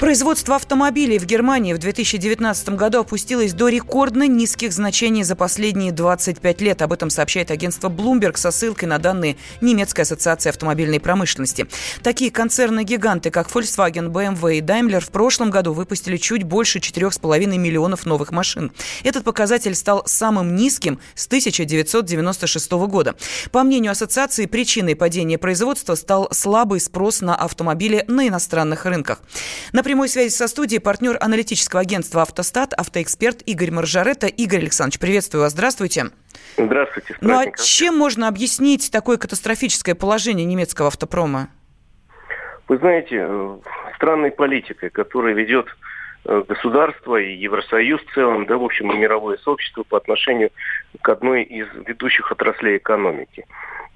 Производство автомобилей в Германии в 2019 году опустилось до рекордно низких значений за последние 25 лет. Об этом сообщает агентство Bloomberg со ссылкой на данные немецкой ассоциации автомобильной промышленности. Такие концерны-гиганты, как Volkswagen, BMW и Daimler в прошлом году выпустили чуть больше 4,5 миллионов новых машин. Этот показатель стал самым низким с 1996 года. По мнению ассоциации, причиной падения производства стал слабый спрос на автомобили на иностранных рынках. Например, прямой связи со студией партнер аналитического агентства «Автостат», автоэксперт Игорь Маржаретта. Игорь Александрович, приветствую вас. Здравствуйте. Здравствуйте. Ну а чем можно объяснить такое катастрофическое положение немецкого автопрома? Вы знаете, э, странной политикой, которая ведет э, государство и Евросоюз в целом, да, в общем, и мировое сообщество по отношению к одной из ведущих отраслей экономики.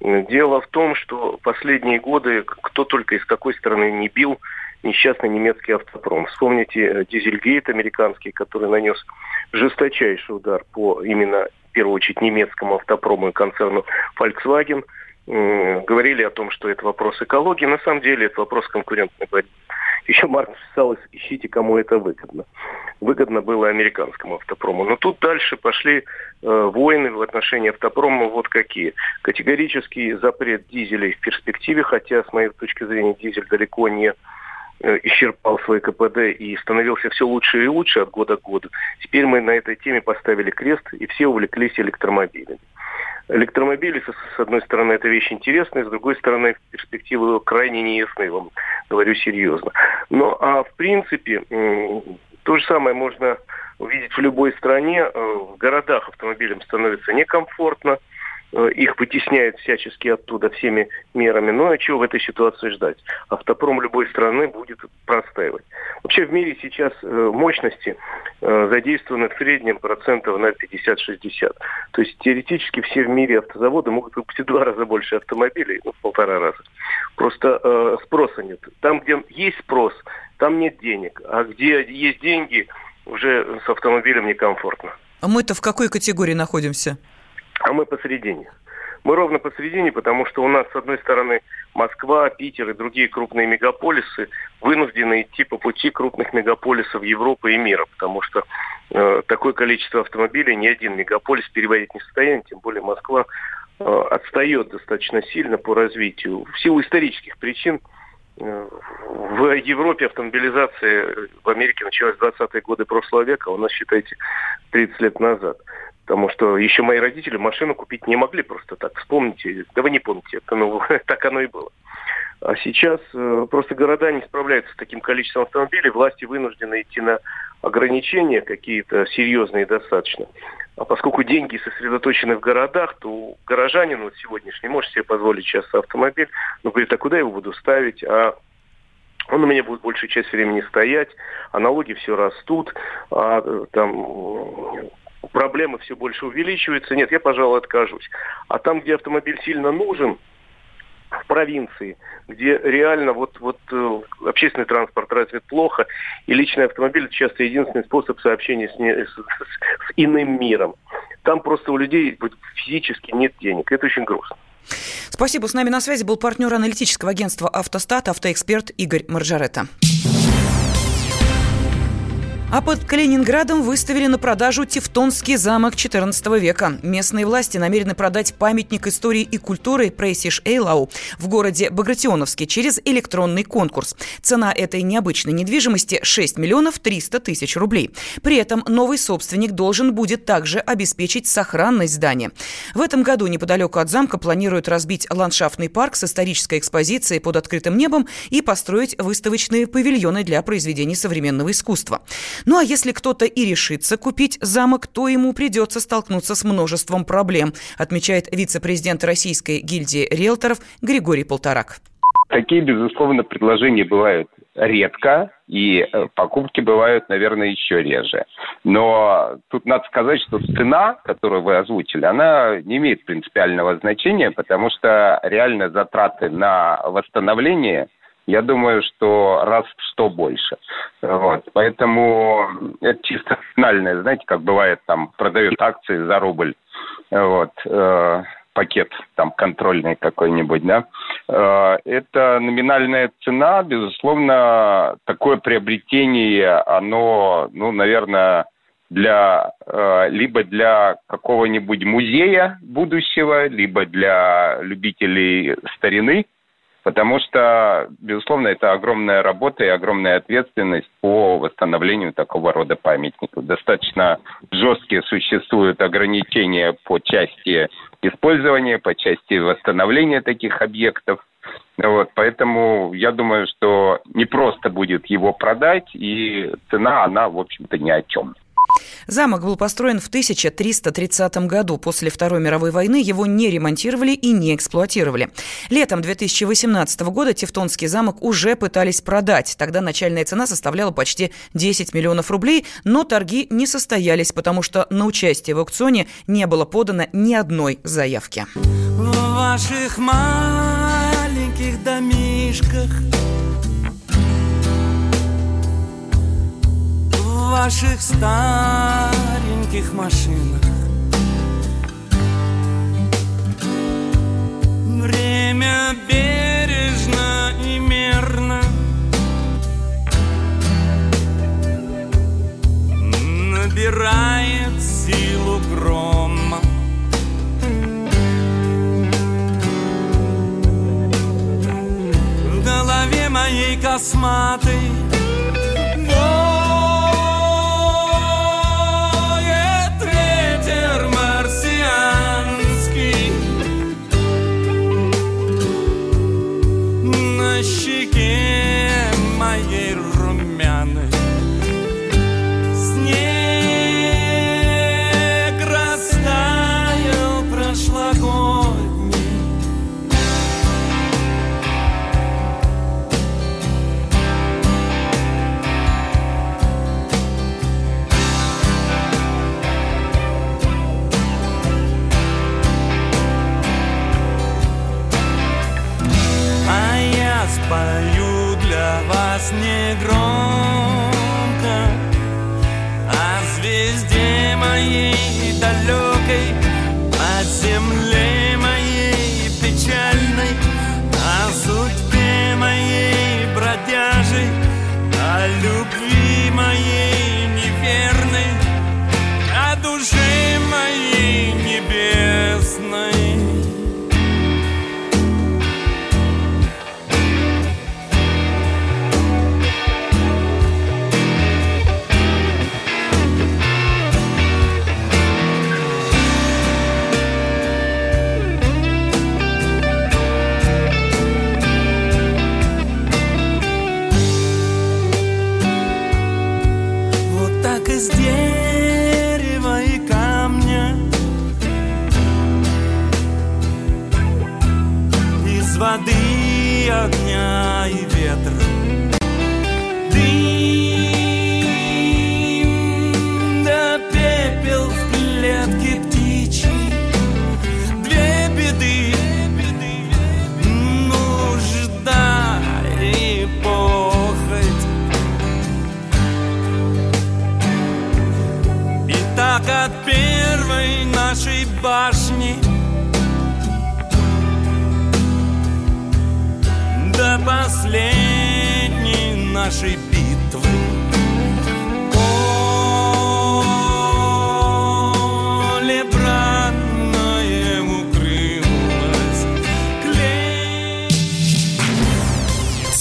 Дело в том, что последние годы кто только из какой страны не бил несчастный немецкий автопром. Вспомните э, Дизельгейт американский, который нанес жесточайший удар по именно, в первую очередь, немецкому автопрому и концерну Volkswagen. Говорили о том, что это вопрос экологии. На самом деле это вопрос конкурентной борьбы. Еще Марк писал, ищите, кому это выгодно. Выгодно было американскому автопрому. Но тут дальше пошли э, войны в отношении автопрома вот какие. Категорический запрет дизелей в перспективе, хотя, с моей точки зрения, дизель далеко не исчерпал свой КПД и становился все лучше и лучше от года к году. Теперь мы на этой теме поставили крест, и все увлеклись электромобилями. Электромобили, с одной стороны, это вещь интересная, с другой стороны, перспективы крайне неясны, вам говорю серьезно. Но, а в принципе, то же самое можно увидеть в любой стране. Э, в городах автомобилям становится некомфортно, Э, их вытесняют всячески оттуда всеми мерами. Ну а чего в этой ситуации ждать? Автопром любой страны будет простаивать. Вообще в мире сейчас э, мощности э, задействованы в среднем процентов на 50-60. То есть теоретически все в мире автозаводы могут выпустить в два раза больше автомобилей, ну в полтора раза. Просто э, спроса нет. Там, где есть спрос, там нет денег. А где есть деньги, уже с автомобилем некомфортно. А мы-то в какой категории находимся? А мы посередине. Мы ровно посередине, потому что у нас, с одной стороны, Москва, Питер и другие крупные мегаполисы вынуждены идти по пути крупных мегаполисов Европы и мира, потому что э, такое количество автомобилей ни один мегаполис переводить не в состоянии, тем более Москва э, отстает достаточно сильно по развитию. В силу исторических причин э, в Европе автомобилизация в Америке началась в 20-е годы прошлого века, а у нас, считайте, 30 лет назад. Потому что еще мои родители машину купить не могли просто так. Вспомните, да вы не помните, это, ну, так оно и было. А сейчас э, просто города не справляются с таким количеством автомобилей, власти вынуждены идти на ограничения какие-то серьезные достаточно. А поскольку деньги сосредоточены в городах, то горожанин вот сегодняшний может себе позволить сейчас автомобиль, но говорит, а куда я его буду ставить, а он у меня будет большую часть времени стоять, а налоги все растут, а э, там проблемы все больше увеличиваются. Нет, я, пожалуй, откажусь. А там, где автомобиль сильно нужен, в провинции, где реально вот, вот э, общественный транспорт развит плохо, и личный автомобиль часто единственный способ сообщения с, не, с, с, иным миром. Там просто у людей физически нет денег. Это очень грустно. Спасибо. С нами на связи был партнер аналитического агентства «Автостат», автоэксперт Игорь Маржарета. А под Калининградом выставили на продажу Тевтонский замок XIV века. Местные власти намерены продать памятник истории и культуры Прейсиш Эйлау в городе Багратионовске через электронный конкурс. Цена этой необычной недвижимости 6 миллионов 300 тысяч рублей. При этом новый собственник должен будет также обеспечить сохранность здания. В этом году неподалеку от замка планируют разбить ландшафтный парк с исторической экспозицией под открытым небом и построить выставочные павильоны для произведений современного искусства. Ну а если кто-то и решится купить замок, то ему придется столкнуться с множеством проблем, отмечает вице-президент Российской гильдии риэлторов Григорий Полторак. Такие, безусловно, предложения бывают редко, и э, покупки бывают, наверное, еще реже. Но тут надо сказать, что цена, которую вы озвучили, она не имеет принципиального значения, потому что реально затраты на восстановление я думаю, что раз в сто больше. Вот. Поэтому это чисто финальное, знаете, как бывает, там продают акции за рубль. Вот. Э, пакет там контрольный какой-нибудь, да, э, это номинальная цена, безусловно, такое приобретение, оно, ну, наверное, для э, либо для какого-нибудь музея будущего, либо для любителей старины, потому что, безусловно, это огромная работа и огромная ответственность по восстановлению такого рода памятников. Достаточно жесткие существуют ограничения по части использования, по части восстановления таких объектов. Вот, поэтому я думаю, что не просто будет его продать, и цена, она, в общем-то, ни о чем. Замок был построен в 1330 году. После Второй мировой войны его не ремонтировали и не эксплуатировали. Летом 2018 года Тевтонский замок уже пытались продать. Тогда начальная цена составляла почти 10 миллионов рублей, но торги не состоялись, потому что на участие в аукционе не было подано ни одной заявки. В ваших маленьких домишках ваших стареньких машинах. Время бережно и мерно. Набирает силу грома. В голове моей косматой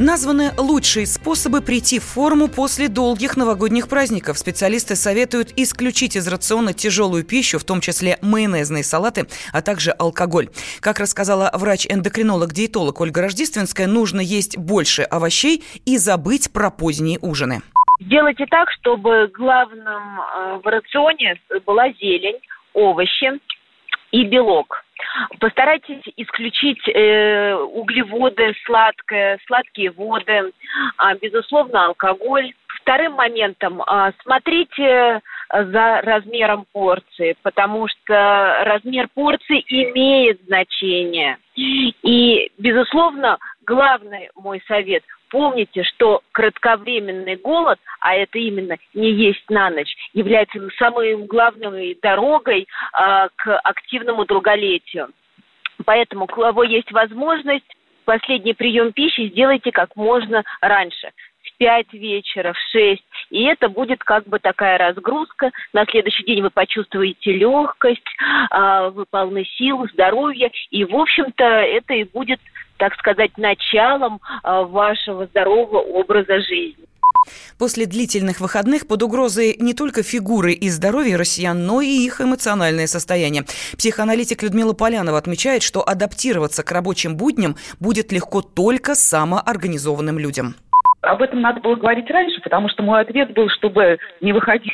Названы лучшие способы прийти в форму после долгих новогодних праздников. Специалисты советуют исключить из рациона тяжелую пищу, в том числе майонезные салаты, а также алкоголь. Как рассказала врач-эндокринолог-диетолог Ольга Рождественская, нужно есть больше овощей и забыть про поздние ужины. Сделайте так, чтобы главным э, в рационе была зелень, овощи, и белок. Постарайтесь исключить э, углеводы, сладкое, сладкие воды, а, безусловно, алкоголь. Вторым моментом а, смотрите за размером порции, потому что размер порции имеет значение. И, безусловно, главный мой совет – помните, что кратковременный голод, а это именно не есть на ночь, является самой главной дорогой э, к активному долголетию. Поэтому, у кого есть возможность, последний прием пищи сделайте как можно раньше в 5 вечера, в 6. И это будет как бы такая разгрузка. На следующий день вы почувствуете легкость, э, вы полны сил, здоровья. И, в общем-то, это и будет так сказать, началом а, вашего здорового образа жизни. После длительных выходных под угрозой не только фигуры и здоровья россиян, но и их эмоциональное состояние. Психоаналитик Людмила Полянова отмечает, что адаптироваться к рабочим будням будет легко только самоорганизованным людям. Об этом надо было говорить раньше, потому что мой ответ был, чтобы не выходить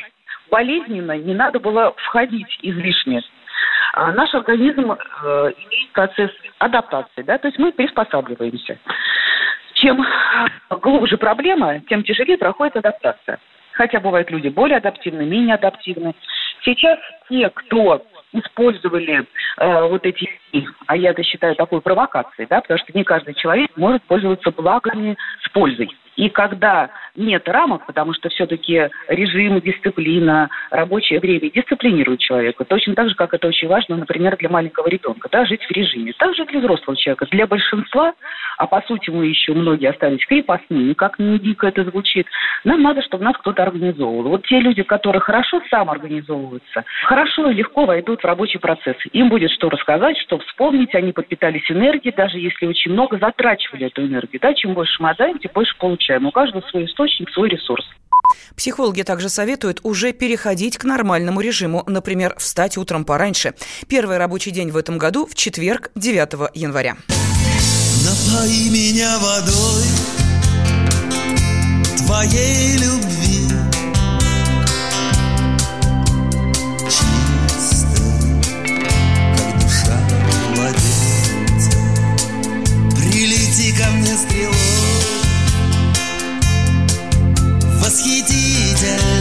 болезненно, не надо было входить излишне. А наш организм э, имеет процесс адаптации, да, то есть мы приспосабливаемся. Чем глубже проблема, тем тяжелее проходит адаптация. Хотя бывают люди более адаптивны, менее адаптивны. Сейчас те, кто использовали э, вот эти, а я это считаю такой провокацией, да, потому что не каждый человек может пользоваться благами с пользой. И когда нет рамок, потому что все-таки режим, дисциплина, рабочее время дисциплинирует человека, точно так же, как это очень важно, например, для маленького ребенка, да, жить в режиме. Также для взрослого человека. Для большинства, а по сути мы еще многие остались крепостными, как ни дико это звучит, нам надо, чтобы нас кто-то организовывал. Вот те люди, которые хорошо самоорганизовываются, хорошо и легко войдут в рабочий процесс. Им будет что рассказать, что вспомнить, они подпитались энергией, даже если очень много затрачивали эту энергию. Да, чем больше мы отдаем, тем больше получаем получаем. У каждого свой источник, свой ресурс. Психологи также советуют уже переходить к нормальному режиму, например, встать утром пораньше. Первый рабочий день в этом году в четверг, 9 января. Напои меня водой твоей любви Чисто, как душа младенца Прилети ко мне стрелой del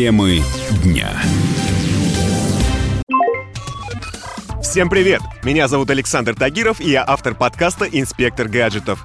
Темы дня. Всем привет! Меня зовут Александр Тагиров, и я автор подкаста «Инспектор гаджетов».